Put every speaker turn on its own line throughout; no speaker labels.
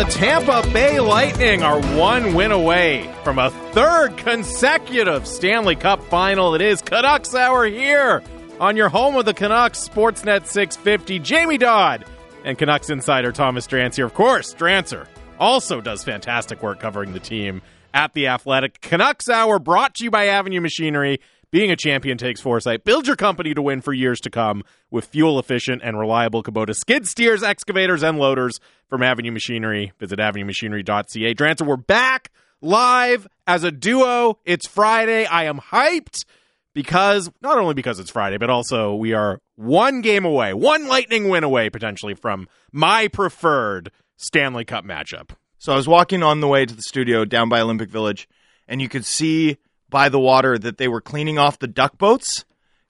The Tampa Bay Lightning are one win away from a third consecutive Stanley Cup final. It is Canucks Hour here on your home of the Canucks, Sportsnet 650. Jamie Dodd and Canucks insider Thomas Drance here. Of course, Drancer also does fantastic work covering the team at The Athletic. Canucks Hour brought to you by Avenue Machinery. Being a champion takes foresight. Build your company to win for years to come with fuel efficient and reliable Kubota skid steers, excavators, and loaders from Avenue Machinery. Visit avenuemachinery.ca. Drancer, we're back live as a duo. It's Friday. I am hyped because not only because it's Friday, but also we are one game away, one lightning win away potentially from my preferred Stanley Cup matchup.
So I was walking on the way to the studio down by Olympic Village, and you could see by the water that they were cleaning off the duck boats,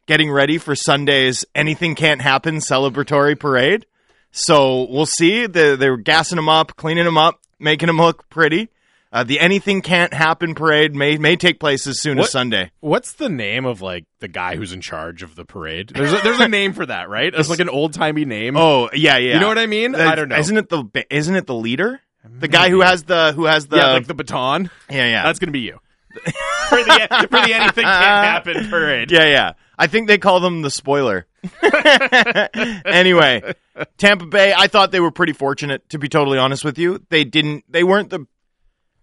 getting ready for Sunday's Anything Can't Happen celebratory parade. So we'll see. They, they were gassing them up, cleaning them up, making them look pretty. Uh, the Anything Can't Happen parade may may take place as soon
What-
as Sunday.
What's the name of like the guy who's in charge of the parade? There's a, there's a name for that, right? It's like an old timey name.
Oh yeah, yeah.
You know what I mean? I don't know.
Isn't it the isn't it the leader? The guy who has the who has the
yeah, like the baton.
yeah yeah
That's gonna be you for the for the anything can't happen parade.
Yeah, yeah. I think they call them the spoiler. anyway, Tampa Bay, I thought they were pretty fortunate to be totally honest with you. They didn't they weren't the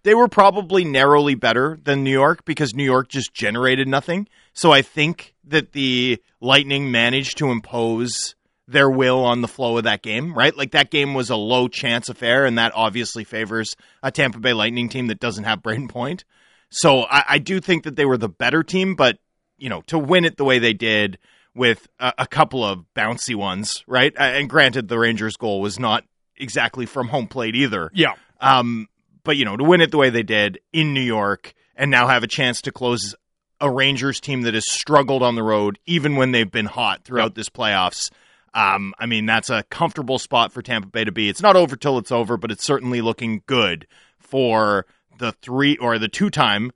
they were probably narrowly better than New York because New York just generated nothing. So I think that the Lightning managed to impose their will on the flow of that game, right? Like that game was a low chance affair, and that obviously favors a Tampa Bay Lightning team that doesn't have Brayden Point. So I, I do think that they were the better team, but you know, to win it the way they did with a, a couple of bouncy ones, right? And granted, the Rangers' goal was not exactly from home plate either.
Yeah.
Um, but you know, to win it the way they did in New York and now have a chance to close a Rangers team that has struggled on the road even when they've been hot throughout this playoffs. Um, I mean, that's a comfortable spot for Tampa Bay to be. It's not over till it's over, but it's certainly looking good for the three or the two time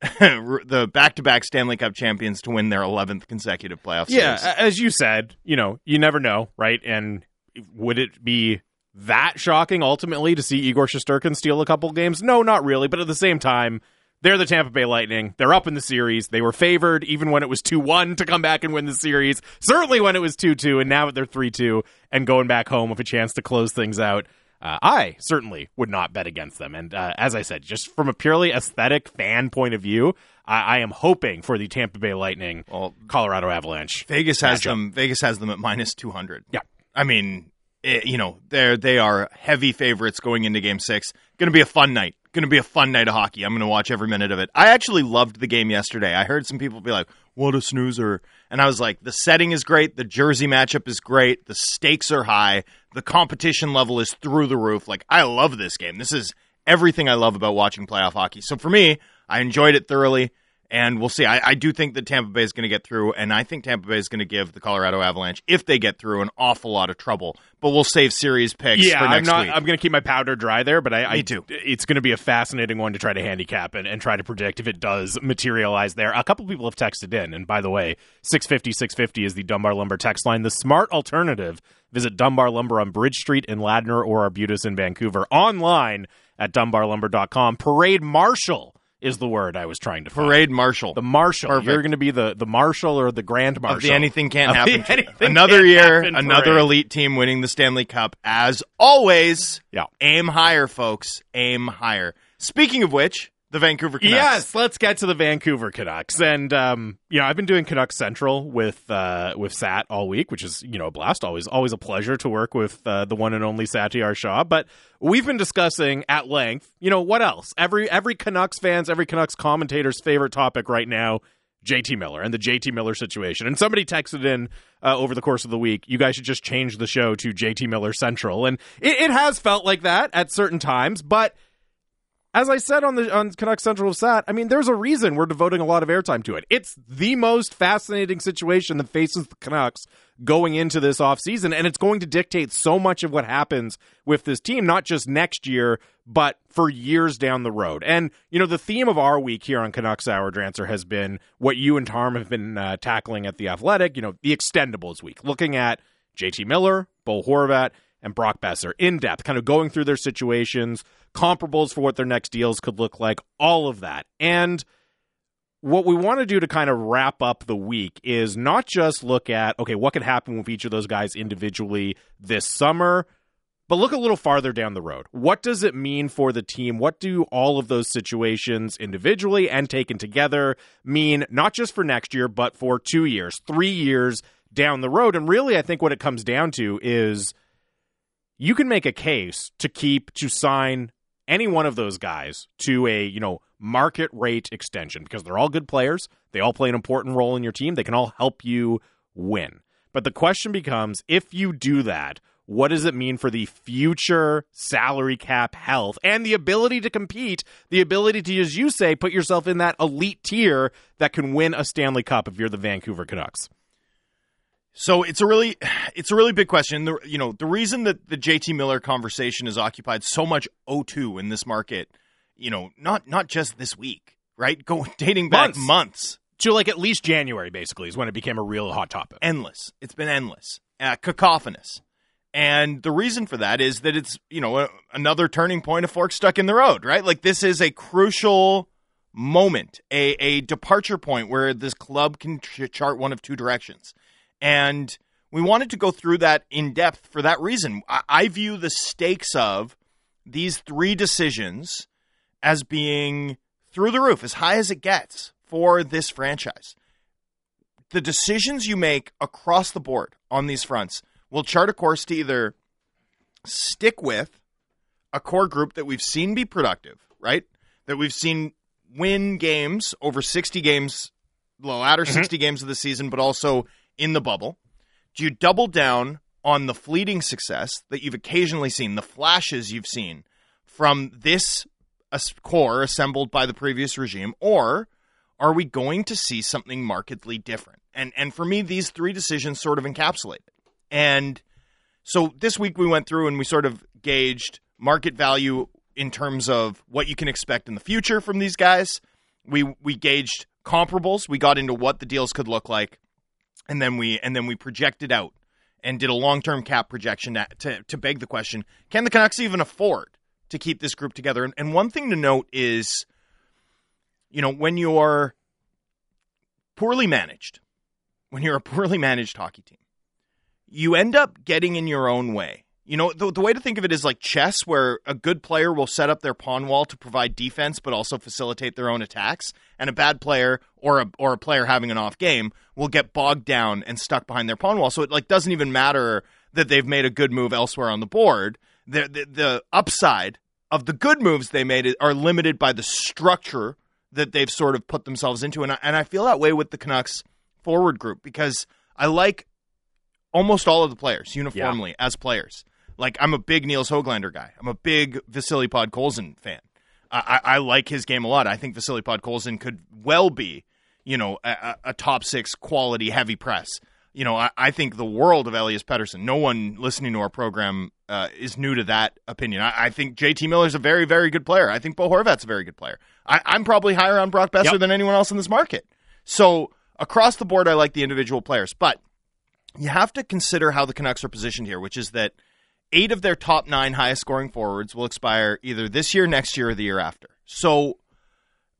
the back to back Stanley Cup champions to win their 11th consecutive playoff
Yeah,
series.
a- as you said, you know, you never know, right? And would it be that shocking ultimately to see Igor Shesterkin steal a couple games? No, not really. But at the same time, they're the Tampa Bay Lightning. They're up in the series. They were favored even when it was 2 1 to come back and win the series. Certainly when it was 2 2, and now they're 3 2 and going back home with a chance to close things out. Uh, I certainly would not bet against them. And uh, as I said, just from a purely aesthetic fan point of view, I, I am hoping for the Tampa Bay Lightning,
Well,
Colorado Avalanche.
Vegas has
matchup.
them. Vegas has them at minus 200.
Yeah.
I mean, it, you know, they're they are heavy favorites going into Game Six. Going to be a fun night. Going to be a fun night of hockey. I'm going to watch every minute of it. I actually loved the game yesterday. I heard some people be like, "What a snoozer," and I was like, "The setting is great. The jersey matchup is great. The stakes are high. The competition level is through the roof. Like, I love this game. This is everything I love about watching playoff hockey. So for me, I enjoyed it thoroughly." And we'll see. I, I do think that Tampa Bay is going to get through, and I think Tampa Bay is going to give the Colorado Avalanche, if they get through, an awful lot of trouble. But we'll save series picks
Yeah,
for
I'm not.
week.
I'm going to keep my powder dry there, but I, I
too.
It's going to be a fascinating one to try to handicap and, and try to predict if it does materialize there. A couple people have texted in, and by the way, 650 650 is the Dunbar Lumber text line. The smart alternative. Visit Dunbar Lumber on Bridge Street in Ladner or Arbutus in Vancouver. Online at dunbarlumber.com. Parade Marshal is the word I was trying to find.
Parade Marshal
The Marshal.
Perfect.
You're going to be the the Marshal or the Grand Marshal
of the anything can't happen.
Anything
another
Can't
year,
Happen
another
parade.
elite team winning the Stanley Cup. As always,
Yeah.
aim higher, folks. Aim higher. Speaking of which, the Vancouver Canucks.
Yes, let's get to the Vancouver Canucks. And um, you know, I've been doing Canucks Central with uh, with Sat all week, which is you know a blast. Always always a pleasure to work with uh, the one and only Satiar Shah. But we've been discussing at length. You know what else? Every every Canucks fans, every Canucks commentator's favorite topic right now. JT Miller and the JT Miller situation. And somebody texted in uh, over the course of the week, you guys should just change the show to JT Miller Central. And it, it has felt like that at certain times, but as I said on the on Canucks Central of Sat, I mean, there's a reason we're devoting a lot of airtime to it. It's the most fascinating situation that faces the Canucks going into this offseason, and it's going to dictate so much of what happens with this team, not just next year, but for years down the road. And, you know, the theme of our week here on Canucks Hour Drancer has been what you and Tarm have been uh, tackling at The Athletic, you know, the extendables week, looking at JT Miller, Bo Horvat, and Brock Boeser in depth, kind of going through their situations, comparables for what their next deals could look like, all of that. And what we want to do to kind of wrap up the week is not just look at, okay, what could happen with each of those guys individually this summer, but look a little farther down the road. What does it mean for the team? What do all of those situations individually and taken together mean, not just for next year, but for two years, three years down the road? And really, I think what it comes down to is you can make a case to keep, to sign any one of those guys to a, you know, market rate extension because they're all good players. They all play an important role in your team. They can all help you win. But the question becomes if you do that, what does it mean for the future salary cap health and the ability to compete, the ability to, as you say, put yourself in that elite tier that can win a Stanley Cup if you're the Vancouver Canucks?
So it's a really, it's a really big question. The, you know, the reason that the JT Miller conversation has occupied so much O2 in this market, you know, not not just this week, right? Go dating back months. months.
To like at least January, basically, is when it became a real hot topic.
Endless. It's been endless. Uh, cacophonous. And the reason for that is that it's, you know, a, another turning point, a fork stuck in the road, right? Like this is a crucial moment, a, a departure point where this club can ch- chart one of two directions. And we wanted to go through that in depth for that reason. I, I view the stakes of these three decisions as being through the roof, as high as it gets for this franchise. The decisions you make across the board on these fronts – will chart a course to either stick with a core group that we've seen be productive, right? That we've seen win games over 60 games, the latter mm-hmm. 60 games of the season, but also in the bubble. Do you double down on the fleeting success that you've occasionally seen, the flashes you've seen from this core assembled by the previous regime, or are we going to see something markedly different? And and for me, these three decisions sort of encapsulate it. And so this week we went through and we sort of gauged market value in terms of what you can expect in the future from these guys. We we gauged comparables. We got into what the deals could look like, and then we and then we projected out and did a long term cap projection to, to, to beg the question: Can the Canucks even afford to keep this group together? And, and one thing to note is, you know, when you're poorly managed, when you're a poorly managed hockey team, you end up getting in your own way. You know, the, the way to think of it is like chess, where a good player will set up their pawn wall to provide defense, but also facilitate their own attacks, and a bad player or a or a player having an off game will get bogged down and stuck behind their pawn wall. So it like doesn't even matter that they've made a good move elsewhere on the board. The the, the upside of the good moves they made are limited by the structure that they've sort of put themselves into, and I, and I feel that way with the Canucks forward group because I like almost all of the players uniformly yeah. as players. Like I'm a big Nils Hoglander guy. I'm a big Vasily Podkolzin fan. I, I, I like his game a lot. I think Vasily Podkolzin could well be, you know, a, a top six quality heavy press. You know, I, I, think the world of Elias Pettersson. No one listening to our program uh, is new to that opinion. I, I think JT Miller is a very, very good player. I think Bo Horvat's a very good player. I, am probably higher on Brock Boeser yep. than anyone else in this market. So across the board, I like the individual players, but you have to consider how the Canucks are positioned here, which is that eight of their top nine highest scoring forwards will expire either this year, next year, or the year after. So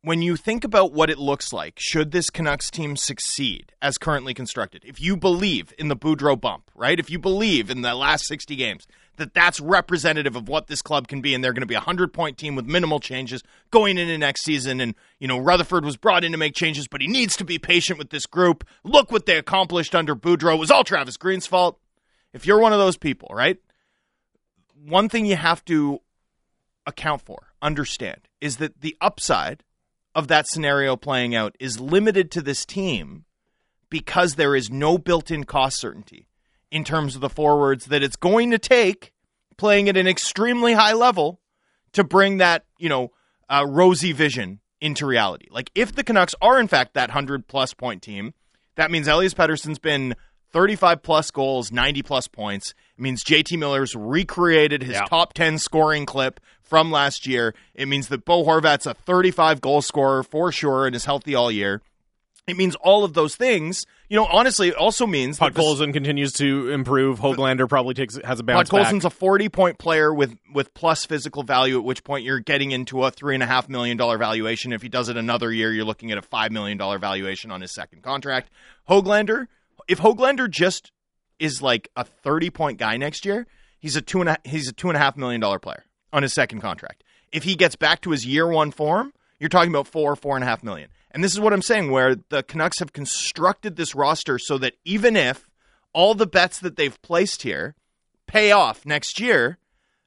when you think about what it looks like, should this Canucks team succeed as currently constructed, if you believe in the Boudreau bump, right? If you believe in the last 60 games, that that's representative of what this club can be, and they're going to be a 100 point team with minimal changes going into next season. And, you know, Rutherford was brought in to make changes, but he needs to be patient with this group. Look what they accomplished under Boudreau. It was all Travis Green's fault. If you're one of those people, right? One thing you have to account for, understand, is that the upside of that scenario playing out is limited to this team because there is no built in cost certainty in terms of the forwards that it's going to take playing at an extremely high level to bring that, you know, uh, rosy vision into reality. Like if the Canucks are in fact that 100 plus point team, that means Elias Pettersson's been 35 plus goals, 90 plus points. It means JT Miller's recreated his yeah. top 10 scoring clip from last year. It means that Bo Horvat's a 35 goal scorer for sure and is healthy all year. It means all of those things. You know, honestly, it also means that this-
Podkolzin continues to improve. Hoglander probably takes has a bounce back.
Podkolzin's a forty point player with with plus physical value. At which point you're getting into a three and a half million dollar valuation. If he does it another year, you're looking at a five million dollar valuation on his second contract. Hoglander, if Hoglander just is like a thirty point guy next year, he's a two and a, he's a two and a half million dollar player on his second contract. If he gets back to his year one form, you're talking about four four and a half million. And this is what I'm saying, where the Canucks have constructed this roster so that even if all the bets that they've placed here pay off next year,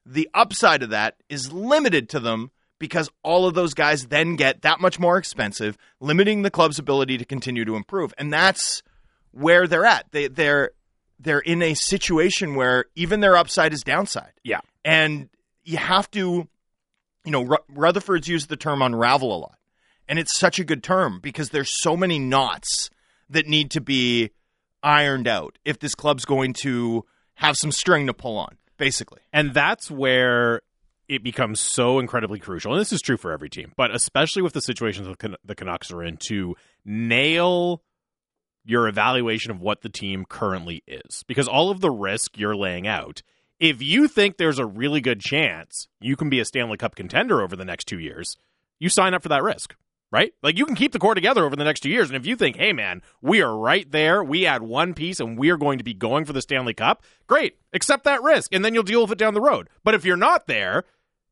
the upside of that is limited to them because all of those guys then get that much more expensive, limiting the club's ability to continue to improve. And that's where they're at. They they're they're in a situation where even their upside is downside.
Yeah.
And you have to you know, Ru- Rutherford's used the term unravel a lot. And it's such a good term because there's so many knots that need to be ironed out if this club's going to have some string to pull on, basically.
And that's where it becomes so incredibly crucial. And this is true for every team, but especially with the situations the Can- the Canucks are in to nail your evaluation of what the team currently is. Because all of the risk you're laying out, if you think there's a really good chance you can be a Stanley Cup contender over the next two years, you sign up for that risk. Right? Like you can keep the core together over the next two years. And if you think, hey man, we are right there, we add one piece and we are going to be going for the Stanley Cup, great. Accept that risk and then you'll deal with it down the road. But if you're not there,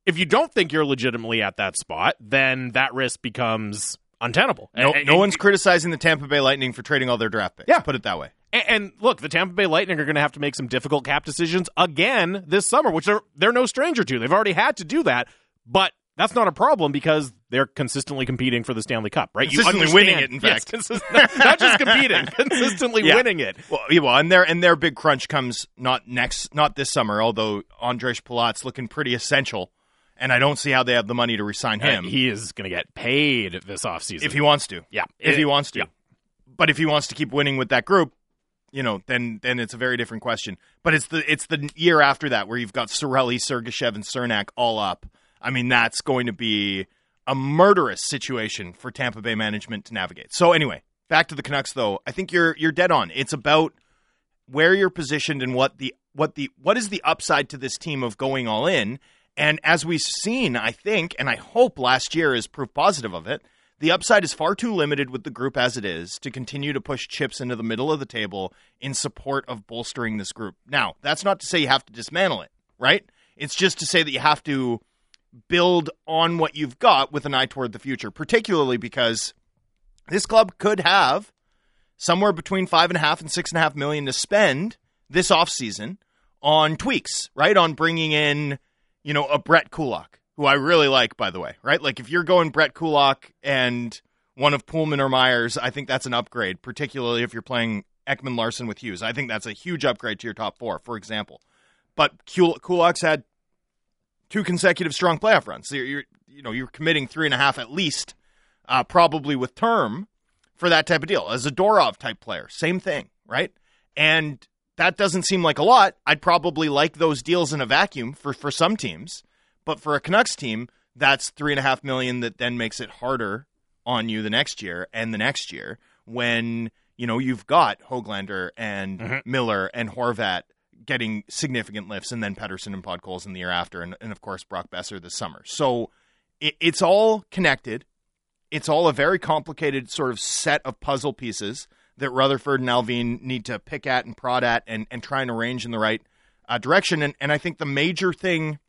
if you don't think you're legitimately at that spot, then that risk becomes untenable.
No,
And-
no
and-
one's criticizing the Tampa Bay Lightning for trading all their draft picks.
Yeah.
Put it that way.
And, and look, the Tampa Bay Lightning are going to have to make some difficult cap decisions again this summer, which they're they're no stranger to. They've already had to do that, but that's not a problem because they're consistently competing for the Stanley Cup, right?
Consistently
understand-
winning it, in
Yes,
fact.
consist- not, not just competing, consistently
Yeah.
winning it.
Well, yeah, well, and their and their big crunch comes not next, not this summer. Although Andres Palat's looking pretty essential, and I don't see how they have the money to resign him
he is going to get paid this offseason.
if he wants to.
yeah,
if he wants to.
yeah.
But if he wants to keep winning with that group, you know, then then it's a very different question. But it's the it's the year after that where you've got Cirelli, Sergachev, and Cernak all up. I mean, that's going to be a murderous situation for Tampa Bay management to navigate. So anyway, back to the Canucks though. I think you're you're dead on. It's about where you're positioned and what the what the what is the upside to this team of going all in. And as we've seen, I think, and I hope last year is proof positive of it, the upside is far too limited with the group as it is to continue to push chips into the middle of the table in support of bolstering this group. Now, that's not to say you have to dismantle it, right? It's just to say that you have to build on what you've got with an eye toward the future, particularly because this club could have somewhere between five and a half and six and a half million to spend this offseason on tweaks, right? On bringing in, you know, a Brett Kulak, who I really like, by the way, right? Like if you're going Brett Kulak and one of Poolman or Myers, I think that's an upgrade, particularly if you're playing Ekman-Larsson with Hughes. I think that's a huge upgrade to your top four, for example. But Kul- Kulak's had two consecutive strong playoff runs. So you're, you're you know you're committing three and a half at least, uh, probably with term for that type of deal. As a Dorov type player, same thing, right? And that doesn't seem like a lot. I'd probably like those deals in a vacuum for for some teams, but for a Canucks team, that's three and a half million that then makes it harder on you the next year and the next year when you know you've got Hoglander and
Mhm.
Miller and Horvat getting significant lifts, and then Pettersson and Podkolzin the year after, and, and of course Brock Boeser this summer. So it, it's all connected. It's all a very complicated sort of set of puzzle pieces that Rutherford and Allvin need to pick at and prod at and, and try and arrange in the right uh, direction. And, and I think the major thing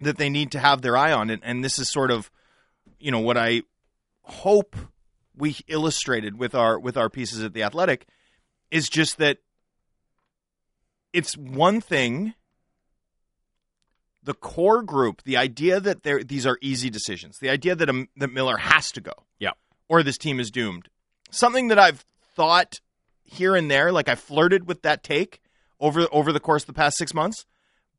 that they need to have their eye on, and, and this is sort of, you know, what I hope we illustrated with our with our pieces at the Athletic, is just that it's one thing the core group, the idea that there these are easy decisions, the idea that a, that Miller has to go,
Yeah.
or this team is doomed. Something that I've thought here and there, like I flirted with that take over over the course of the past six months,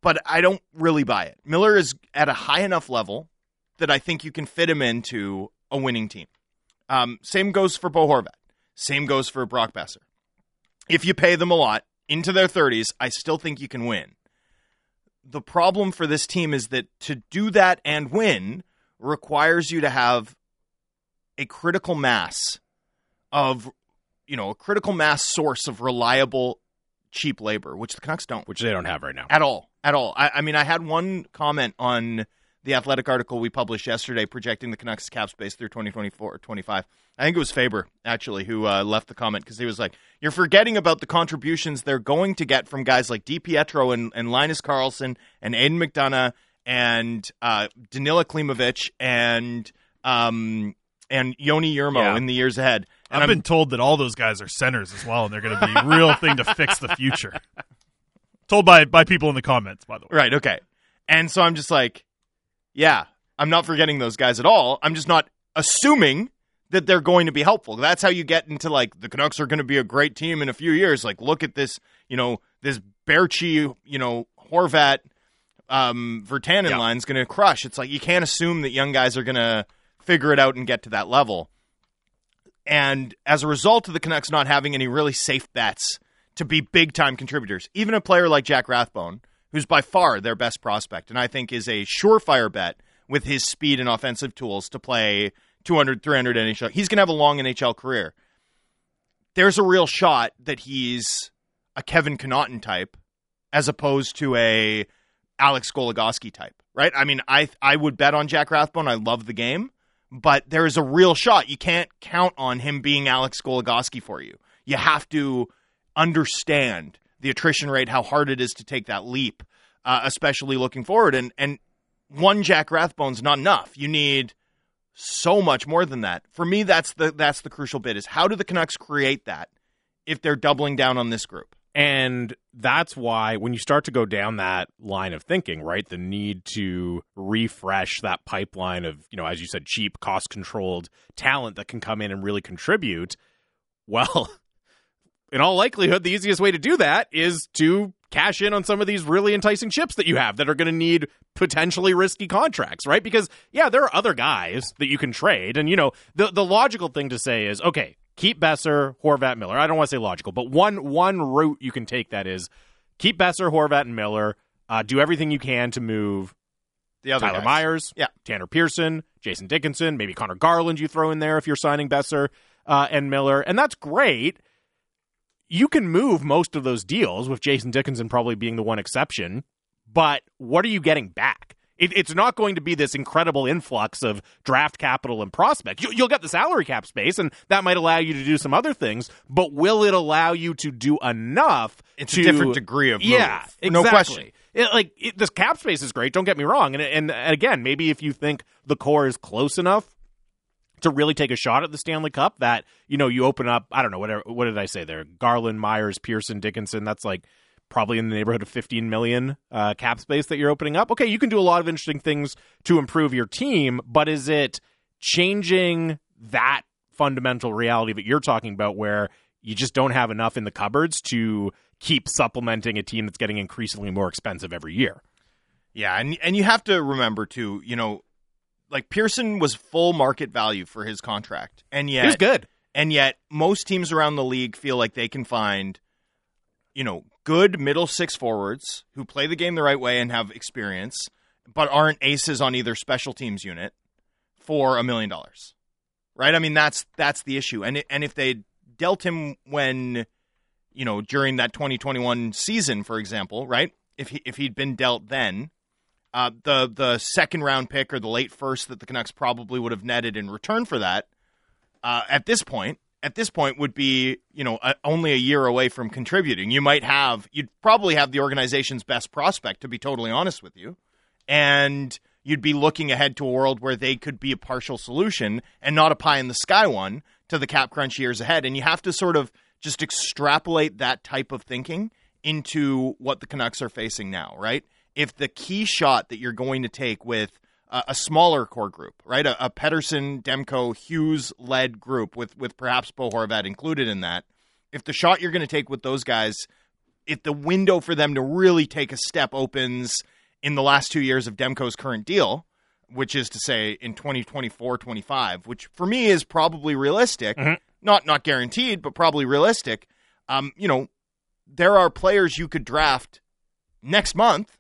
but I don't really buy it. Miller is at a high enough level that I think you can fit him into a winning team. Um, same goes for Bo Horvat. Same goes for Brock Boeser. If you pay them a lot into their 30s, I still think you can win. The problem for this team is that to do that and win requires you to have a critical mass of you know a critical mass source of reliable cheap labor, which the Canucks don't
which they don't have right now.
at all. At all. I, I mean, I had one comment on the athletic article we published yesterday projecting the Canucks cap space through 2024 or 25. I think it was Faber, actually, who uh, left the comment because he was like, You're forgetting about the contributions they're going to get from guys like DiPietro and, and Linus Karlsson and Aidan McDonough and uh, Danila Klimovich and. Um, and Joni Jurmo
Yeah.
in the years ahead. And
I've
I'm-
been told that all those guys are centers as well, and they're going to be a real thing to fix the future. Told by by people in the comments, by the way.
Right, okay. And so I'm just like, yeah, I'm not forgetting those guys at all. I'm just not assuming that they're going to be helpful. That's how you get into like the Canucks are going to be a great team in a few years. Like, look at this, you know, this Baertschi, you know, Horvat, um, Virtanen
Yeah.
line's going to crush. It's like you can't assume that young guys are going to figure it out and get to that level. And as a result of the Canucks not having any really safe bets to be big time contributors, even a player like Jack Rathbone, who's by far their best prospect, and I think is a surefire bet with his speed and offensive tools to play 200, 300 NHL. He's going to have a long NHL career. There's a real shot that he's a Kevin Connauton type as opposed to a Alex Goligoski type, right? I mean, I I would bet on Jack Rathbone. I love the game, but there is a real shot. You can't count on him being Alex Goligoski for you. You have to understand the attrition rate, how hard it is to take that leap, uh, especially looking forward. And and one Jack Rathbone's not enough. You need so much more than that. For me, that's the that's the crucial bit is how do the Canucks create that if they're doubling down on this group?
And that's why when you start to go down that line of thinking, right, the need to refresh that pipeline of, you know, as you said, cheap, cost controlled talent that can come in and really contribute, well, in all likelihood, the easiest way to do that is to cash in on some of these really enticing chips that you have that are going to need potentially risky contracts, right? Because yeah, there are other guys that you can trade, and you know the the logical thing to say is okay, keep Boeser, Horvat, Miller. I don't want to say logical, but one one route you can take that is keep Boeser, Horvat, and Miller. Uh, do everything you can to move
The other
Tyler
guys.
Myers,
Yeah.
Tanner Pearson, Jason Dickinson, maybe Conor Garland you throw in there if you're signing Boeser uh, and Miller, and that's great. You can move most of those deals with Jason Dickinson probably being the one exception, but what are you getting back? It, it's not going to be this incredible influx of draft capital and prospects. You, you'll get the salary cap space, and that might allow you to do some other things. But will it allow you to do enough?
It's
to,
a different degree of move.
yeah, exactly.
no question.
It, like it, this cap space is great. Don't get me wrong. And, and and again, maybe if you think the core is close enough to really take a shot at the Stanley Cup, that you know you open up. I don't know whatever. What did I say there? Garland, Myers, Pearson, Dickinson. That's like probably in the neighborhood of 15 million uh, cap space that you're opening up. Okay, you can do a lot of interesting things to improve your team, but is it changing that fundamental reality that you're talking about where you just don't have enough in the cupboards to keep supplementing a team that's getting increasingly more expensive every year?
Yeah, and and you have to remember too, you know, like Pearson was full market value for his contract. And
It was good.
and yet most teams around the league feel like they can find you know, good middle six forwards who play the game the right way and have experience, but aren't aces on either special teams unit for a million dollars. Right? I mean, that's that's the issue. And and if they dealt him when, you know, during that 2021 season, for example, right? If he if he'd been dealt then, uh, the the second round pick or the late first that the Canucks probably would have netted in return for that, uh, at this point, at this point would be you know a, only a year away from contributing. You might have you'd probably have the organization's best prospect to be totally honest with you, and you'd be looking ahead to a world where they could be a partial solution and not a pie in the sky one to the cap crunch years ahead. And you have to sort of just extrapolate that type of thinking into what the Canucks are facing now, right? If the key shot that you're going to take with a, a smaller core group, right, a, a Pettersson, Demko, Hughes led group with with perhaps Bo Horvat included in that, if the shot you're going to take with those guys, if the window for them to really take a step opens in the last two years of Demko's current deal, which is to say in 2024 25, which for me is probably realistic, not not guaranteed, but probably realistic. Um, you know, there are players you could draft next month.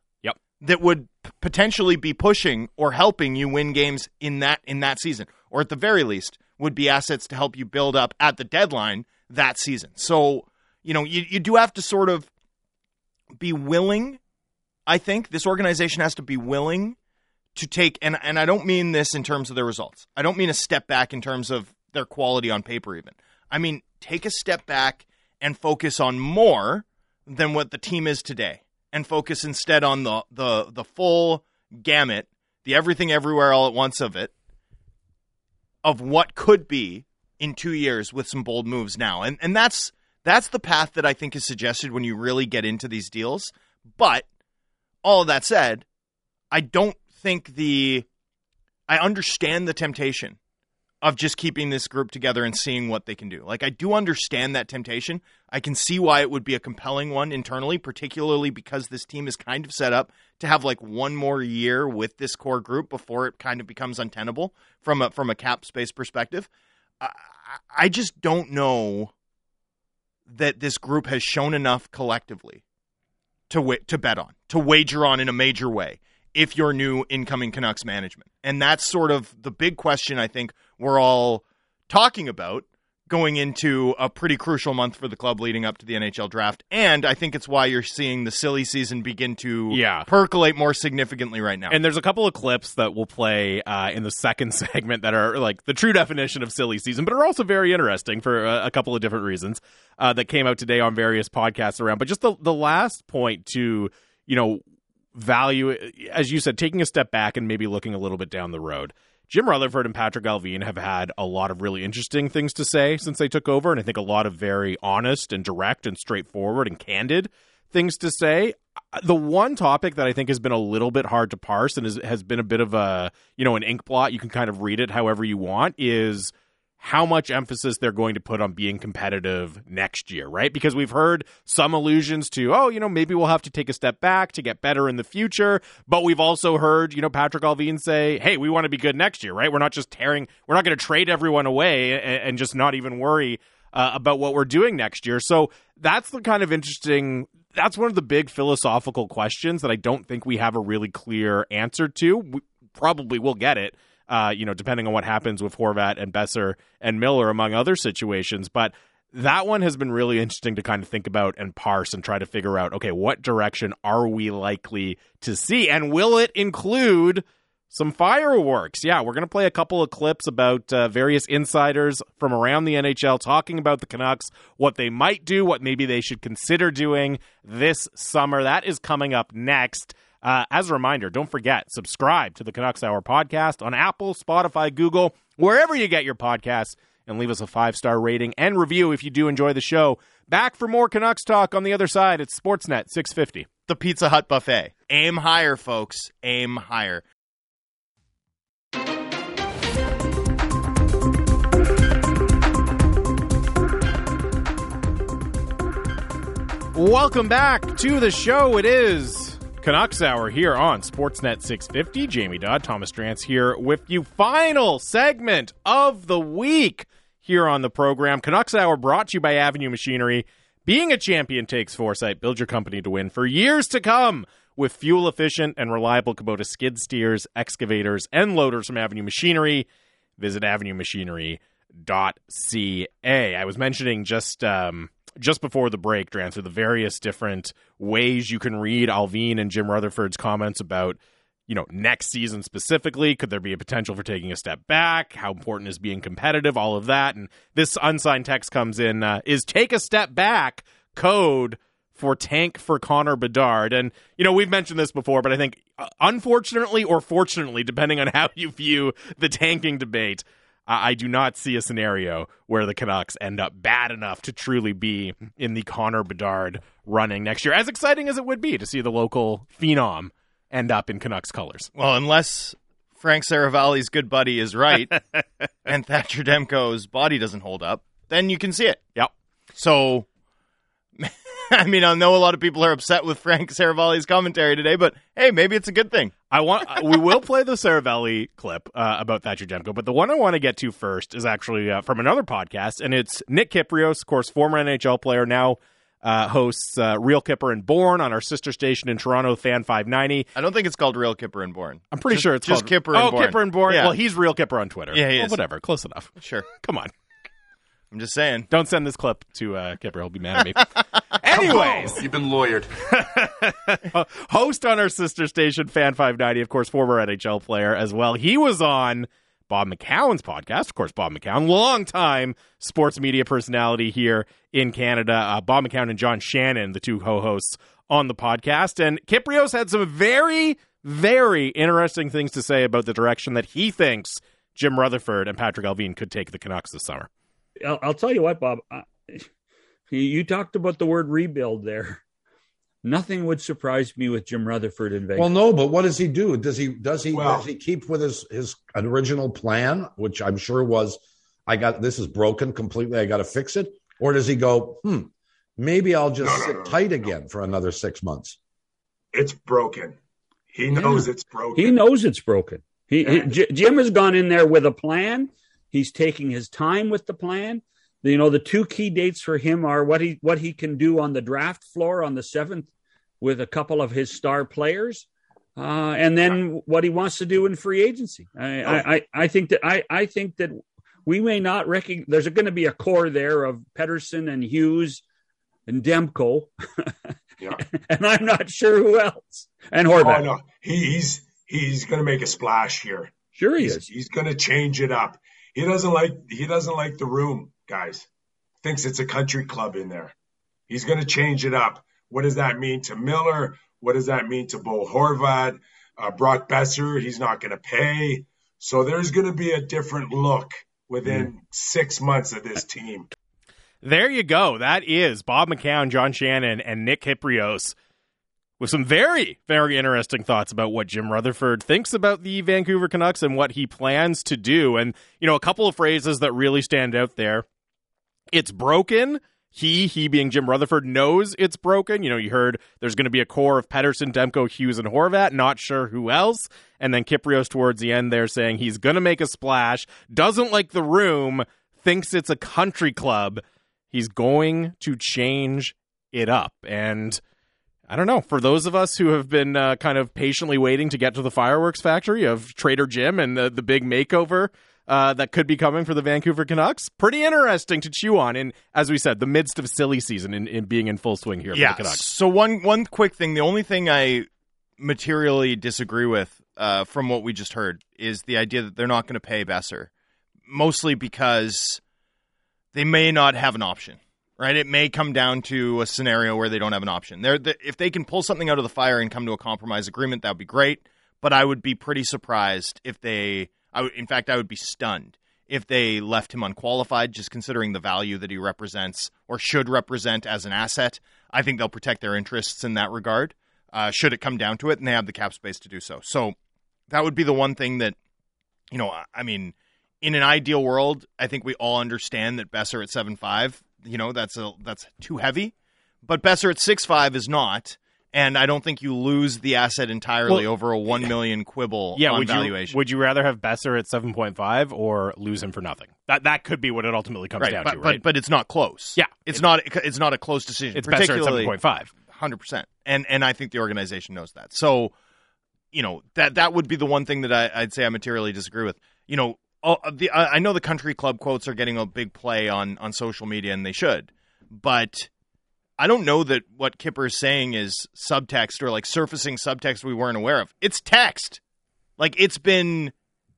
That would potentially be pushing or helping you win games in that in that season, or at the very least, would be assets to help you build up at the deadline that season. So, you know, you, you do have to sort of be willing. I think this organization has to be willing to take, and, and I don't mean this in terms of their results. I don't mean a step back in terms of their quality on paper, even. I mean, take a step back and focus on more than what the team is today and focus instead on the, the, the full gamut, the everything everywhere all at once of it, of what could be in two years with some bold moves now. And and that's that's the path that I think is suggested when you really get into these deals. But all that said, I don't think the I understand the temptation of just keeping this group together and seeing what they can do. Like I do understand that temptation. I can see why it would be a compelling one internally, particularly because this team is kind of set up to have like one more year with this core group before it kind of becomes untenable from a from a cap space perspective. I, I just don't know that this group has shown enough collectively to wa- to bet on, to wager on in a major way if you're new incoming Canucks management. And that's sort of the big question I think we're all talking about going into a pretty crucial month for the club leading up to the NHL draft. And I think it's why you're seeing the silly season begin to
Yeah.
percolate more significantly right now.
And there's a couple of clips that we'll play uh, in the second segment that are like the true definition of silly season, but are also very interesting for a, a couple of different reasons uh, that came out today on various podcasts around. But just the the last point to you know value, as you said, taking a step back and maybe looking a little bit down the road. Jim Rutherford and Patrik Allvin have had a lot of really interesting things to say since they took over, and I think a lot of very honest and direct and straightforward and candid things to say. Uh, the one topic that I think has been a little bit hard to parse and is, has been a bit of a you know an ink blot. You can kind of read it however you want. Is how much emphasis they're going to put on being competitive next year, right? Because we've heard some allusions to, oh, you know, maybe we'll have to take a step back to get better in the future. But we've also heard, you know, Patrik Allvin say, hey, we want to be good next year, right? We're not just tearing, we're not going to trade everyone away and, and just not even worry uh, about what we're doing next year. So that's the kind of interesting. That's one of the big philosophical questions that I don't think we have a really clear answer to. We probably will get it uh, you know, depending on what happens with Horvat and Boeser and Miller, among other situations. But that one has been really interesting to kind of think about and parse and try to figure out okay, what direction are we likely to see? And will it include some fireworks? Yeah, we're going to play a couple of clips about uh, various insiders from around the NHL talking about the Canucks, what they might do, what maybe they should consider doing this summer. That is coming up next. Uh, as a reminder, don't forget, subscribe to the Canucks Hour podcast on Apple, Spotify, Google, wherever you get your podcasts, and leave us a five star rating and review if you do enjoy the show. Back for more Canucks talk on the other side. It's Sportsnet 650.
the Pizza Hut buffet. Aim higher, folks. Aim higher.
Welcome back to the show. It is Canucks Hour here on Sportsnet 650. Jamie Dodd, Thomas Drance here with you. Final segment of the week here on the program. Canucks Hour brought to you by Avenue Machinery. Being a champion takes foresight. Build your company to win for years to come with fuel efficient and reliable Kubota skid steers, excavators, and loaders from Avenue Machinery. Visit avenue avenuemachinery.ca. I was mentioning just um, just before the break, Drancer, the various different ways you can read Allvin and Jim Rutherford's comments about, you know, next season specifically. Could there be a potential for taking a step back? How important is being competitive? All of that. And this unsigned text comes in uh, is take a step back code for tank for Connor Bedard. And, you know, we've mentioned this before, but I think uh, unfortunately or fortunately, depending on how you view the tanking debate, I I do not see a scenario where the Canucks end up bad enough to truly be in the Connor Bedard running next year. As exciting as it would be to see the local phenom end up in Canucks colors.
Well, unless Frank Seravalli's good buddy is right and Thatcher Demko's body doesn't hold up, then you can see it.
Yep.
So, I mean, I know a lot of people are upset with Frank Seravalli's commentary today, but hey, maybe it's a good thing.
I want we will play the Seravalli clip uh, about Thatcher Demko, but the one I want to get to first is actually uh, from another podcast, and it's Nick Kypreos, of course, former NHL player, now uh, hosts uh, Real Kyper and Bourne on our sister station in Toronto, Fan 590.
I don't think it's called Real Kyper and Bourne.
I'm pretty
Just-
sure it's
just
called
Kyper
Oh,
and Bourne.
Kyper and Bourne.
Yeah.
Well, he's Real Kyper on Twitter.
Yeah, he
Well,
is.
whatever. Close enough.
Sure.
Come on.
I'm just saying.
Don't send this clip to uh, Kyper. He'll be mad at me. Anyways,
You've been lawyered.
host on our sister station, Fan 590, of course, former NHL player as well. He was on Bob McCown's podcast. Of course, Bob McCown, longtime sports media personality here in Canada. Uh, Bob McCown and John Shannon, the two co hosts on the podcast. And Kypreos had some very, very interesting things to say about the direction that he thinks Jim Rutherford and Patrik Allvin could take the Canucks this summer.
I'll, I'll tell you what, Bob. I, you talked about the word rebuild there. Nothing would surprise me with Jim Rutherford in Vegas.
Well, no, but what does he do? Does he does he
Well-
does he keep with his his original plan, which I'm sure was, I got this is broken completely. I got to fix it, or does he go, hmm, maybe I'll just
No, no,
sit
no,
tight
no.
again for another six months?
It's broken. He
Yeah.
knows it's broken.
he knows it's broken. He, he- J- Jim has gone in there with a plan. He's taking his time with the plan. You know, the two key dates for him are what he what he can do on the draft floor on the seventh with a couple of his star players, uh, and then what he wants to do in free agency. I, I, I, think that I, I think that we may not recognize. There's going to be a core there of Pettersson and Hughes and Demko,
Yeah.
and I'm not sure who else. And Horvat.
Oh no, he, he's he's going to make a splash here.
Sure he
He's,
is.
he's going to change it up. He doesn't like he doesn't like the room, guys. Thinks it's a country club in there. He's going to change it up. What does that mean to Miller? What does that mean to Bo Horvat? Uh, Brock Boeser, he's not going to pay. So there's going to be a different look within six months of this team.
There you go. That is Bob McCown, John Shannon, and Nick Kypreos with some very, very interesting thoughts about what Jim Rutherford thinks about the Vancouver Canucks and what he plans to do. And, you know, a couple of phrases that really stand out there. It's broken. He, he being Jim Rutherford, knows it's broken. You know, you heard there's going to be a core of Pettersson, Demko, Hughes, and Horvat. Not sure who else. And then Kypreos towards the end there saying he's going to make a splash, doesn't like the room, thinks it's a country club. He's going to change it up. And I don't know. For those of us who have been uh, kind of patiently waiting to get to the fireworks factory of Trader Jim and the, the big makeover uh, that could be coming for the Vancouver Canucks, pretty interesting to chew on. In, as we said, the midst of silly season in, in being in full swing here
Yeah.
for the Canucks.
So one one quick thing. The only thing I materially disagree with uh, from what we just heard is the idea that they're not going to pay Boeser, mostly because they may not have an option. Right? It may come down to a scenario where they don't have an option. They're, the, if they can pull something out of the fire and come to a compromise agreement, that would be great. But I would be pretty surprised if they. I would, in fact, I would be stunned if they left him unqualified, just considering the value that he represents or should represent as an asset. I think they'll protect their interests in that regard, uh, should it come down to it, and they have the cap space to do so. So that would be the one thing that, you know, I- I mean, in an ideal world, I think we all understand that Boeser at seven five, you know, that's a that's too heavy, but Boeser at six five is not. And I don't think you lose the asset entirely
Well,
over a one million quibble
Yeah, would
valuation.
you would you rather have Boeser at seven point five or lose him for nothing? That that could be what it ultimately comes
right,
down
but,
to, right?
but but it's not close.
Yeah.
it's not it's not a close decision.
it's Boeser at seven point five.
hundred percent, and and I think the organization knows that. So, you know that that would be the one thing that I, I'd say I materially disagree with. You know, all, the I I know the country club quotes are getting a big play on on social media, and they should, but I don't know that what Kyper is saying is subtext or like surfacing subtext we weren't aware of. It's text, like it's been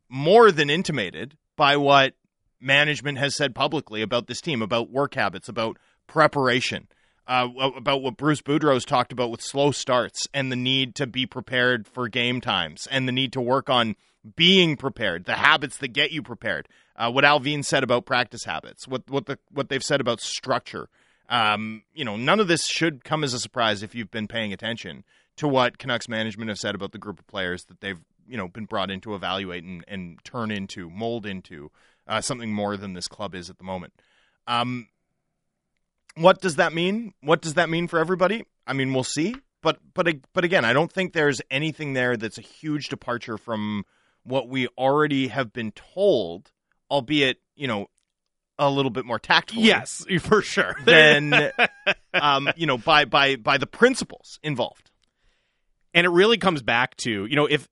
more than intimated by what management has said publicly about this team, about work habits, about preparation, uh, about what Bruce Boudreau's talked about with slow starts and the need to be prepared for game times and the need to work on being prepared, the habits that get you prepared. Uh, what Allvin said about practice habits, what what the what they've said about structure. Um, you know, none of this should come as a surprise if you've been paying attention to what Canucks management have said about the group of players that they've you know been brought in to evaluate and, and turn into, mold into uh, something more than this club is at the moment. Um, what does that mean? What does that mean for everybody? I mean, we'll see. But but but again, I don't think there's anything there that's a huge departure from what we already have been told, albeit you know a little bit more tactful.
Yes, for sure.
Than um, you know, by by by the principles involved.
And it really comes back to, you know, if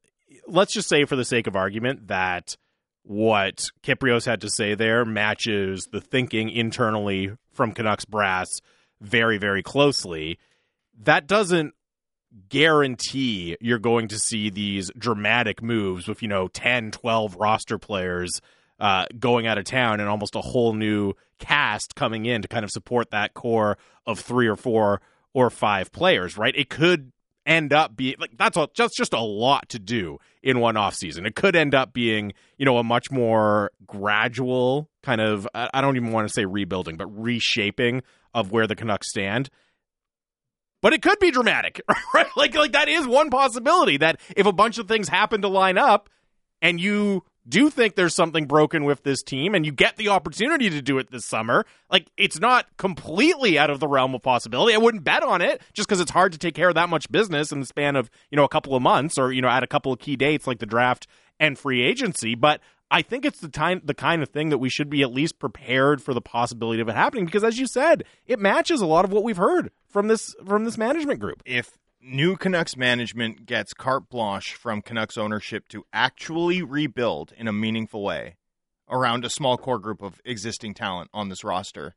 let's just say for the sake of argument that what Kypreos had to say there matches the thinking internally from Canucks brass very, very closely. That doesn't guarantee you're going to see these dramatic moves with, you know, 10, 12 roster players uh, going out of town and almost a whole new cast coming in to kind of support that core of three or four or five players, right? It could end up being like that's all just just a lot to do in one off season. It could end up being, you know, a much more gradual kind of I don't even want to say rebuilding, but reshaping of where the Canucks stand. But it could be dramatic, right? Like like that is one possibility that if a bunch of things happen to line up and you do think there's something broken with this team and you get the opportunity to do it this summer, like it's not completely out of the realm of possibility. I wouldn't bet on it just because it's hard to take care of that much business in the span of, you know, a couple of months or, you know, at a couple of key dates like the draft and free agency. But I think it's the time the kind of thing that we should be at least prepared for the possibility of it happening because as you said, it matches a lot of what we've heard from this from this management group.
If new Canucks management gets carte blanche from Canucks ownership to actually rebuild in a meaningful way around a small core group of existing talent on this roster,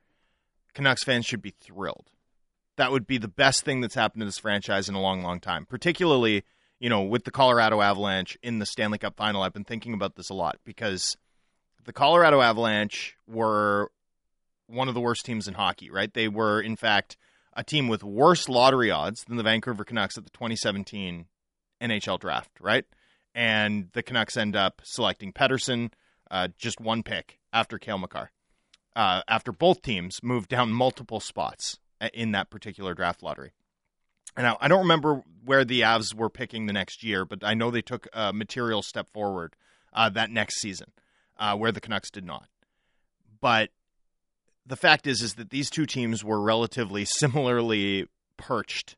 Canucks fans should be thrilled. That would be the best thing that's happened to this franchise in a long, long time. Particularly, you know, with the Colorado Avalanche in the Stanley Cup final. I've been thinking about this a lot because the Colorado Avalanche were one of the worst teams in hockey, right? They were, in fact, a team with worse lottery odds than the Vancouver Canucks at the 2017 NHL draft, right? And the Canucks end up selecting Pettersson, uh, just one pick after Cale Makar, uh, after both teams moved down multiple spots uh, in that particular draft lottery. And I don't remember where the Avs were picking the next year, but I know they took a material step forward uh, that next season, uh, where the Canucks did not. But the fact is is that these two teams were relatively similarly perched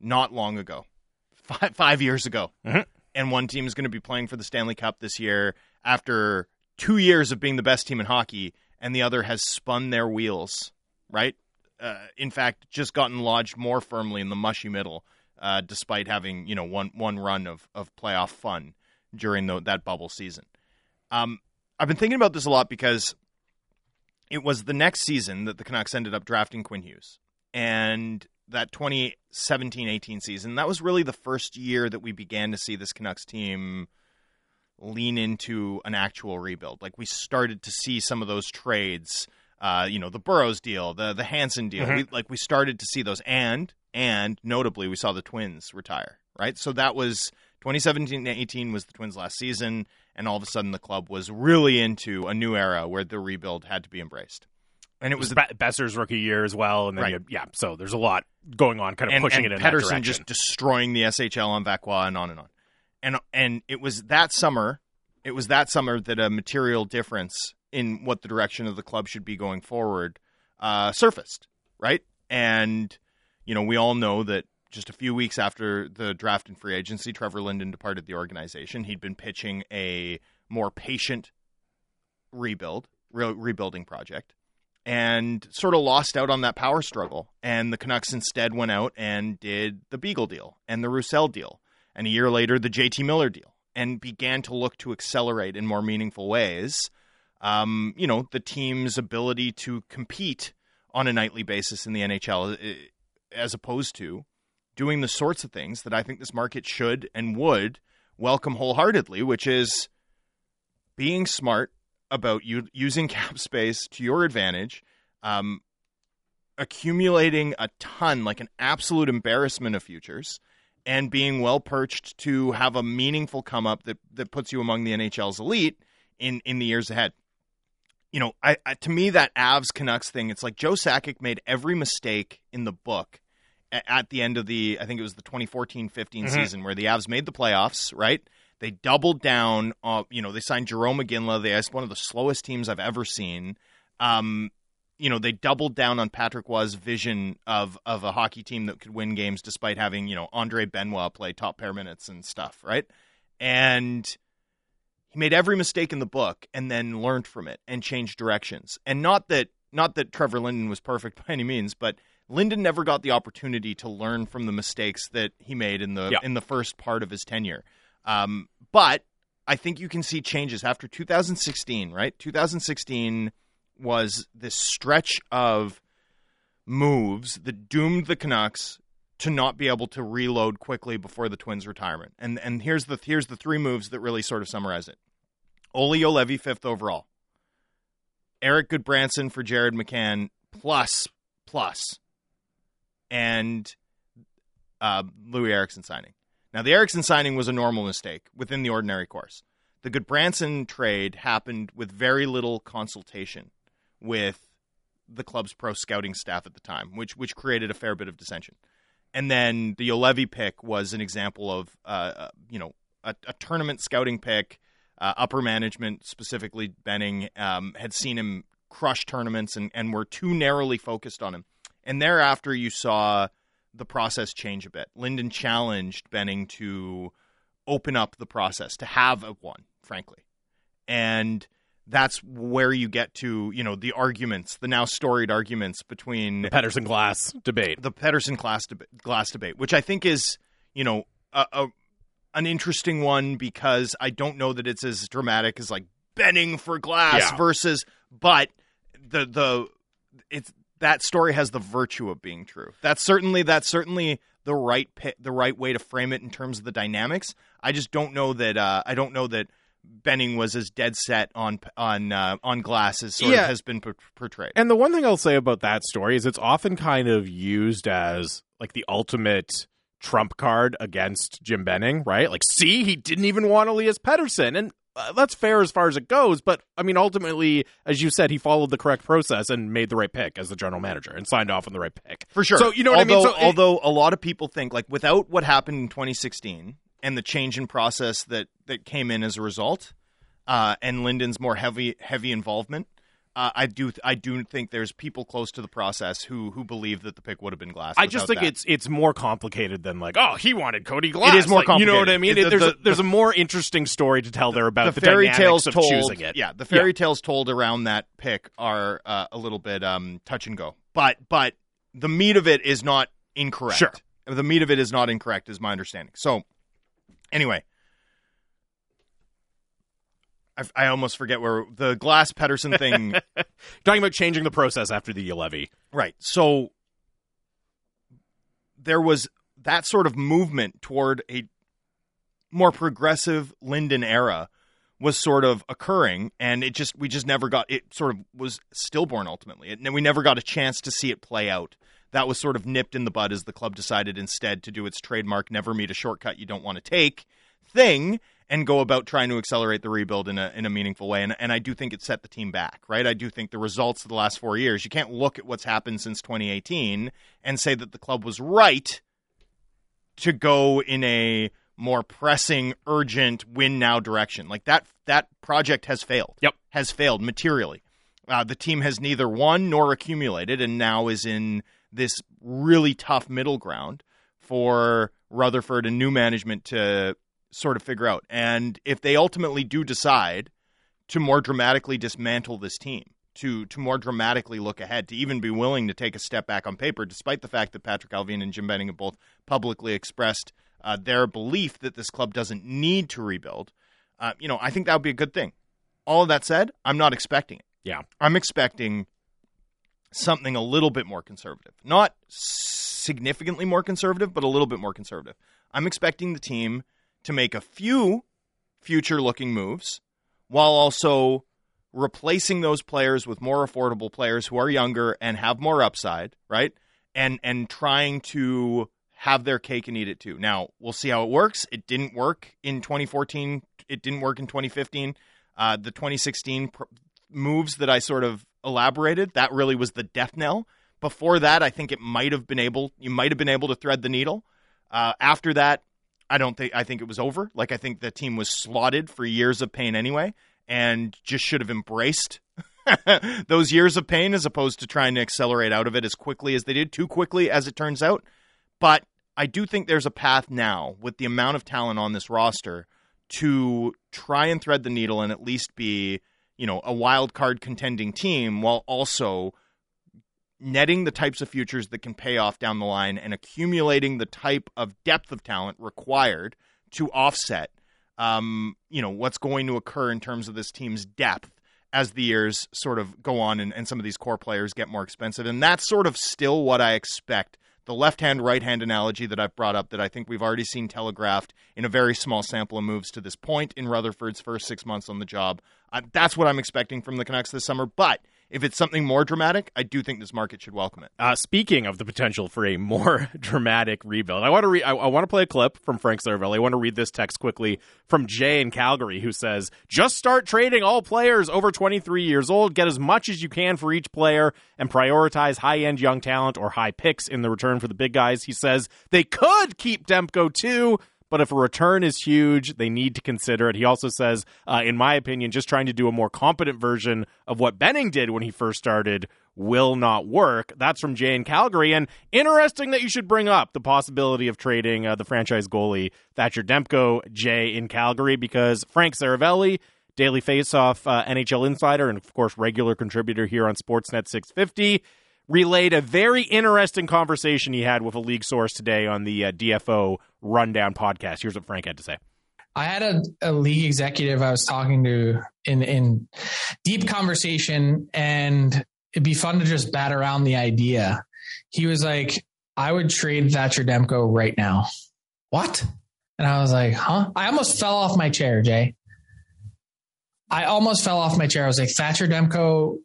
not long ago, five, five years ago,
mm-hmm.
and one team is going to be playing for the Stanley Cup this year after two years of being the best team in hockey, and the other has spun their wheels. Right? Uh, in fact, just gotten lodged more firmly in the mushy middle, uh, despite having you know one one run of of playoff fun during the, that bubble season. Um, I've been thinking about this a lot because it was the next season that the Canucks ended up drafting Quinn Hughes. And that 2017 18 season, that was really the first year that we began to see this Canucks team lean into an actual rebuild. Like we started to see some of those trades, uh, you know, the Burrows deal, the the Hansen deal.
Mhm.
We, like we started to see those, and and notably, we saw the Twins retire. Right, so that was 2017-18 was the Twins' last season, and all of a sudden the club was really into a new era where the rebuild had to be embraced. And it
It
was
was Be- Boeser's rookie year as well, and then
Right.
you, yeah, so there's a lot going on, kind of
and,
pushing
and
it in Pettersson
just destroying the SHL on Växjö and on and on. And and it was that summer, it was that summer that a material difference in what the direction of the club should be going forward uh, surfaced, right? And you know, we all know that just a few weeks after the draft and free agency, Trevor Linden departed the organization. He'd been pitching a more patient rebuild, re- rebuilding project, and sort of lost out on that power struggle. And the Canucks instead went out and did the Beagle deal and the Roussel deal, and a year later the JT Miller deal, and began to look to accelerate in more meaningful ways. Um, you know, the team's ability to compete on a nightly basis in the NHL, eh, as opposed to doing the sorts of things that I think this market should and would welcome wholeheartedly, which is being smart about u- using cap space to your advantage, um, accumulating a ton, like an absolute embarrassment of futures, and being well perched to have a meaningful come up that, that puts you among the NHL's elite in, in the years ahead. You know, I, I to me that Avs Canucks thing, it's like Joe Sakic made every mistake in the book a- at the end of the I think it was the 2014-15
Mhm.
season where the Avs made the playoffs, right? They doubled down. Uh, you know, they signed Jarome Iginla. They asked one of the slowest teams I've ever seen. Um, you know, they doubled down on Patrick Roy's vision of of a hockey team that could win games despite having you know Andre Benoit play top pair minutes and stuff, right? And he made every mistake in the book and then learned from it and changed directions. And not that not that Trevor Linden was perfect by any means, but Linden never got the opportunity to learn from the mistakes that he made in the
Yeah.
in the first part of his tenure. Um, but I think you can see changes after 2016. Right, 2016 was this stretch of moves that doomed the Canucks to not be able to reload quickly before the Twins' retirement. And and here's the here's the three moves that really sort of summarize it. Olli Juolevi fifth overall. Erik Gudbranson for Jared McCann plus plus, and uh, Loui Eriksson signing. Now the Eriksson signing was a normal mistake within the ordinary course. The Gudbranson trade happened with very little consultation with the club's pro scouting staff at the time, which which created a fair bit of dissension. And then the Juolevi pick was an example of uh, uh, you know a, a tournament scouting pick. Uh, upper management, specifically Benning, um, had seen him crush tournaments and, and were too narrowly focused on him. And thereafter, you saw the process change a bit. Linden challenged Benning to open up the process, to have a one, frankly. And that's where you get to, you know, the arguments, the now storied arguments between
Pettersson Glass debate.
the Pettersson Glass deb- glass debate, which I think is, you know, a, a an interesting one because I don't know that it's as dramatic as like Benning for glass
Yeah.
versus, but the the it's that story has the virtue of being true. That's certainly that's certainly the right the right way to frame it in terms of the dynamics. I just don't know that uh, I don't know that Benning was as dead set on on uh, on glass as sort
Yeah.
of has been por- portrayed.
And the one thing I'll say about that story is it's often kind of used as like the ultimate trump card against Jim Benning, right? Like, see, he didn't even want Elias Pettersson. And uh, that's fair as far as it goes. But I mean, ultimately, as you said, he followed the correct process and made the right pick as the general manager and signed off on the right pick.
For sure.
So, you know what
although,
I mean? So it-
although a lot of people think like without what happened in 2016 and the change in process that that came in as a result, uh, and Linden's more heavy heavy involvement, uh, I do I do think there's people close to the process who who believe that the pick would have been glass.
I just think
that.
it's it's more complicated than like oh he wanted Cody Glass.
It is more
Like, You know what I
complicated.
mean?
The-
It- there's
the-
a, there's a more interesting story to tell there about the,
the fairy tales
of
told.
choosing it.
Yeah, the fairy tales told around that pick are uh, a little bit um, touch and go. But but the meat of it is not incorrect.
Sure.
the meat of it is not incorrect, is my understanding. So anyway. I, I almost forget where the Glass Pettersson thing.
Talking about changing the process after the levy.
right. So there was that sort of movement toward a more progressive Linden era was sort of occurring and it just we just never got it sort of was stillborn ultimately and we never got a chance to see it play out that was sort of nipped in the bud as the club decided instead to do its trademark never meet a shortcut you don't want to take thing and go about trying to accelerate the rebuild in a in a meaningful way and and I do think it set the team back right I do think the results of the last 4 years you can't look at what's happened since 2018 and say that the club was right to go in a more pressing, urgent win now direction. Like that that project has failed.
Yep.
Has failed materially. Uh, the team has neither won nor accumulated and now is in this really tough middle ground for Rutherford and new management to sort of figure out. And if they ultimately do decide to more dramatically dismantle this team, to to more dramatically look ahead, to even be willing to take a step back on paper, despite the fact that Patrik Allvin and Jim Benning have both publicly expressed uh, their belief that this club doesn't need to rebuild. Uh, you know, I think that would be a good thing. All of that said, I'm not expecting it.
Yeah.
I'm expecting something a little bit more conservative. Not significantly more conservative, but a little bit more conservative. I'm expecting the team to make a few future looking moves while also replacing those players with more affordable players who are younger and have more upside, right? And and trying to have their cake and eat it too. Now, we'll see how it works. It didn't work in 2014. It didn't work in 2015. Uh, the 2016 pr- moves that I sort of elaborated, that really was the death knell. Before that, I think it might have been able, you might have been able to thread the needle. Uh, after that, I don't think, I think it was over. Like, I think the team was slotted for years of pain anyway and just should have embraced those years of pain as opposed to trying to accelerate out of it as quickly as they did, too quickly, as it turns out. But I do think there's a path now with the amount of talent on this roster to try and thread the needle and at least be, you know, a wild card contending team while also netting the types of futures that can pay off down the line and accumulating the type of depth of talent required to offset um, you know, what's going to occur in terms of this team's depth as the years sort of go on and, and some of these core players get more expensive. And that's sort of still what I expect the left hand right hand analogy that I've brought up that I think we've already seen telegraphed in a very small sample of moves to this point in Rutherford's first six months on the job. Uh, that's what I'm expecting from the Canucks this summer. But if it's something more dramatic, I do think this market should welcome it.
Uh, speaking of the potential for a more dramatic rebuild, I want to re- I, I want to play a clip from Frank Seravalli. I want to read this text quickly from Jay in Calgary, who says, "Just start trading all players over 23 years old. Get as much as you can for each player, and prioritize high-end young talent or high picks in the return for the big guys." He says they could keep Demko too but if a return is huge, they need to consider it. He also says, uh, in my opinion, just trying to do a more competent version of what Benning did when he first started will not work. That's from Jay in Calgary. And interesting that you should bring up the possibility of trading uh, the franchise goalie Thatcher Demko, Jay in Calgary, because Frank Seravalli, Daily Faceoff uh, NHL insider, and of course, regular contributor here on Sportsnet 650 relayed a very interesting conversation he had with a league source today on the uh, DFO Rundown podcast. Here's what Frank had to say.
I had a, a, league executive I was talking to in in deep conversation, and it'd be fun to just bat around the idea. He was like, "I would trade Thatcher Demko right now." What? And I was like, "Huh?" I almost fell off my chair, Jay. I almost fell off my chair. I was like, Thatcher Demko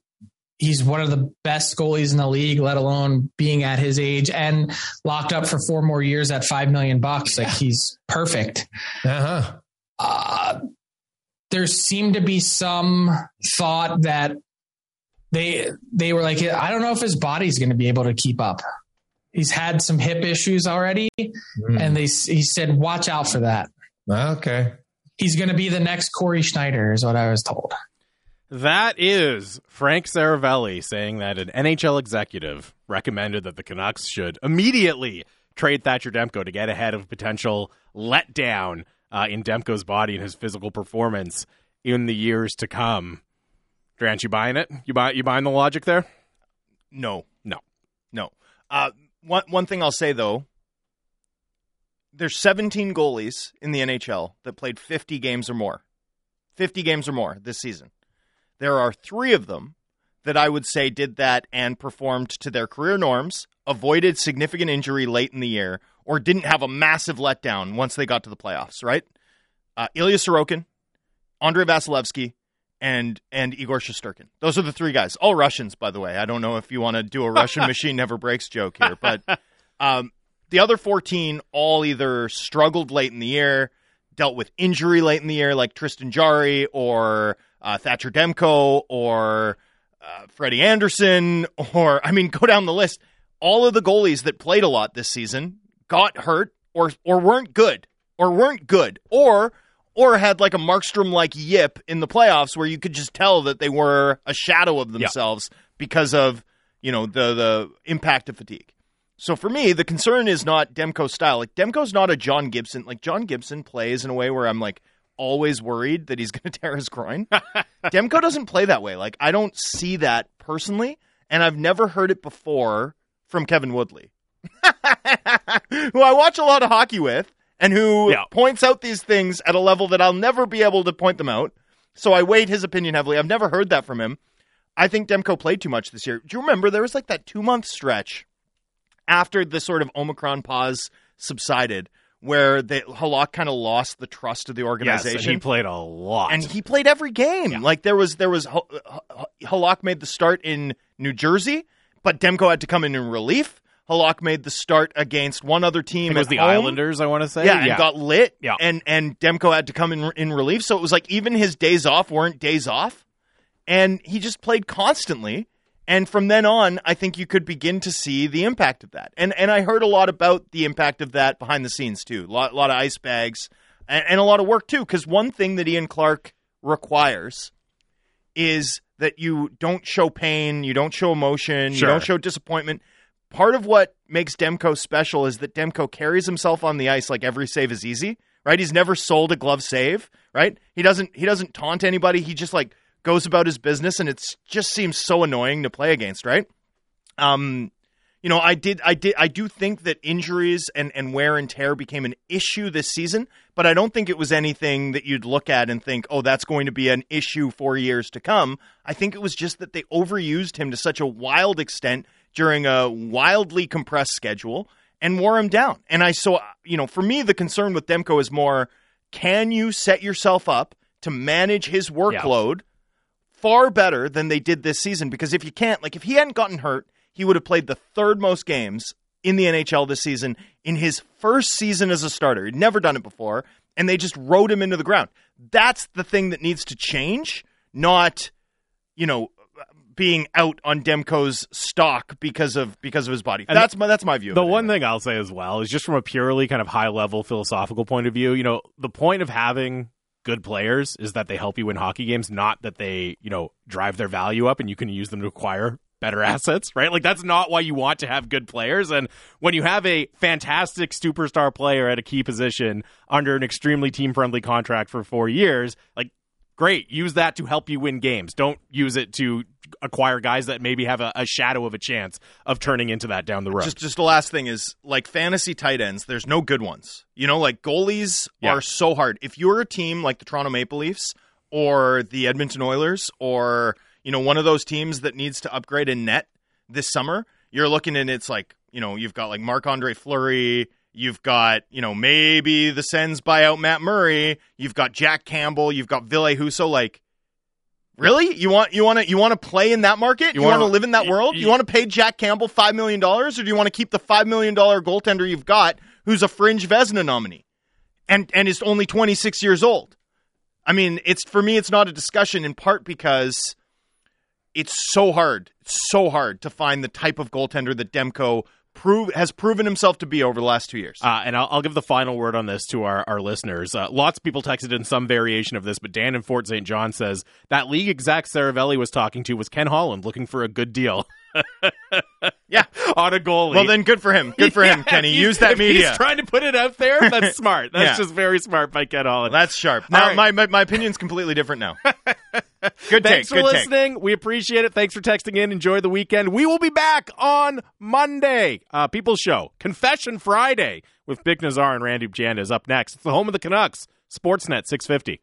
he's one of the best goalies in the league, let alone being at his age and locked up for four more years at five million bucks. Like he's perfect. Uh-huh. Uh, there seemed to be some thought that they they were like, I don't know if his body's going to be able to keep up. He's had some hip issues already, mm. and they he said, watch out for that.
Okay.
He's going to be the next Cory Schneider, is what I was told.
That is Frank Seravalli saying that an NHL executive recommended that the Canucks should immediately trade Thatcher Demko to get ahead of potential letdown uh, in Demko's body and his physical performance in the years to come. Grant, you buying it? You buy you buying the logic there?
No,
no,
no. Uh, one one thing I'll say though, there's 17 goalies in the NHL that played 50 games or more, 50 games or more this season. There are three of them that I would say did that and performed to their career norms, avoided significant injury late in the year, or didn't have a massive letdown once they got to the playoffs, right? Uh, Ilya Sorokin, Andrei Vasilevskiy, and and Igor Shesterkin. Those are the three guys. All Russians, by the way. I don't know if you want to do a Russian machine never breaks joke here, but um, the other 14 all either struggled late in the year, dealt with injury late in the year, like Tristan Jarry or uh, Thatcher Demko or uh, Freddie Andersen, or I mean, go down the list. All of the goalies that played a lot this season got hurt or or weren't good or weren't good or or had like a Markstrom like yip in the playoffs where you could just tell that they were a shadow of themselves yeah. because of you know the the impact of fatigue. So for me, the concern is not Demko's style. Like Demko's not a John Gibson. Like John Gibson plays in a way where I'm like, always worried that he's going to tear his groin. Demko doesn't play that way. Like I don't see that personally, and I've never heard it before from Kevin Woodley, who I watch a lot of hockey with, and who yeah. points out these things at a level that I'll never be able to point them out. So I weight his opinion heavily. I've never heard that from him. I think Demko played too much this year. Do you remember there was like that two month stretch after the sort of Omicron pause subsided where they, Halak kind of lost the trust of the organization.
Yes, he played a lot,
and he played every game. Yeah. Like there was there was Halak made the start in New Jersey, but Demko had to come in in relief. Halak made the start against one other team.
It was the
home.
Islanders, I want to say.
Yeah, and got lit. Yeah, and and Demko had to come in in relief. So it was like even his days off weren't days off, and he just played constantly. And from then on, I think you could begin to see the impact of that. And and I heard a lot about the impact of that behind the scenes too. A lot, a lot of ice bags and, and a lot of work too. Because one thing that Ian Clark requires is that you don't show pain, you don't show emotion, sure. you don't show disappointment. Part of what makes Demko special is that Demko carries himself on the ice like every save is easy, right? He's never sold a glove save, right? He doesn't he doesn't taunt anybody. He just like goes about his business, and it just seems so annoying to play against, right? Um, you know, I did, I did, I do think that injuries and, and wear and tear became an issue this season, but I don't think it was anything that you'd look at and think, oh, that's going to be an issue for years to come. I think it was just that they overused him to such a wild extent during a wildly compressed schedule and wore him down. And I so, you know, for me, the concern with Demko is more, can you set yourself up to manage his workload far better than they did this season? Because if you can't, like, if he hadn't gotten hurt he would have played the third most games in the NHL this season in his first season as a starter. He'd never done it before, and they just rode him into the ground. That's the thing that needs to change, not, you know, being out on Demko's stock because of because of his body.
And
that's my that's my view.
The one thing I'll say as well is just from a purely kind of high level philosophical point of view, you know, the point of having good players is that they help you win hockey games, not that they, you know, drive their value up and you can use them to acquire better assets, right? Like that's not why you want to have good players. And when you have a fantastic superstar player at a key position under an extremely team friendly contract for four years, like great, use that to help you win games. Don't use it to acquire guys that maybe have a, a shadow of a chance of turning into that down the road.
Just just the last thing is like fantasy tight ends, there's no good ones. You know, like goalies
Yeah.
are so hard. If you're a team like the Toronto Maple Leafs or the Edmonton Oilers or, you know, one of those teams that needs to upgrade in net this summer, you're looking and it's like, you know, you've got like Marc Andre Fleury, you've got, you know, maybe the Sens buy out Matt Murray, you've got Jack Campbell, you've got Ville Husso, like Really? You want you want to you want to play in that market? You,
You
want to live in that
you-
world? You,
you-
want to pay Jack Campbell five million dollars, or do you want to keep the five million dollar goaltender you've got, who's a fringe Vezina nominee, and and is only twenty six years old? I mean, it's for me, it's not a discussion in part because it's so hard, it's so hard to find the type of goaltender that Demko prove has proven himself to be over the last two years.
Uh, and I'll, I'll give the final word on this to our, our listeners. Uh, lots of people texted in some variation of this, but Dan in Fort St. John says that league exec Seravalli was talking to was Ken Holland looking for a good deal
yeah.
on a goalie.
Well, then, good for him. Good for him,
Yeah,
Kenny.
he-
Use that media.
He's trying to put it out there. That's smart. That's
Yeah.
just very smart by Ken Holland.
That's sharp. Now,
right.
my, my my opinion's completely different now. Good
Thanks
take.
for
Good take.
Thanks for listening. We appreciate it. Thanks for texting in. Enjoy the weekend. We will be back on Monday. Uh, People's Show, Confession Friday with Bik Nizzar and Randy Janda is up next. It's the home of the Canucks, Sportsnet 650.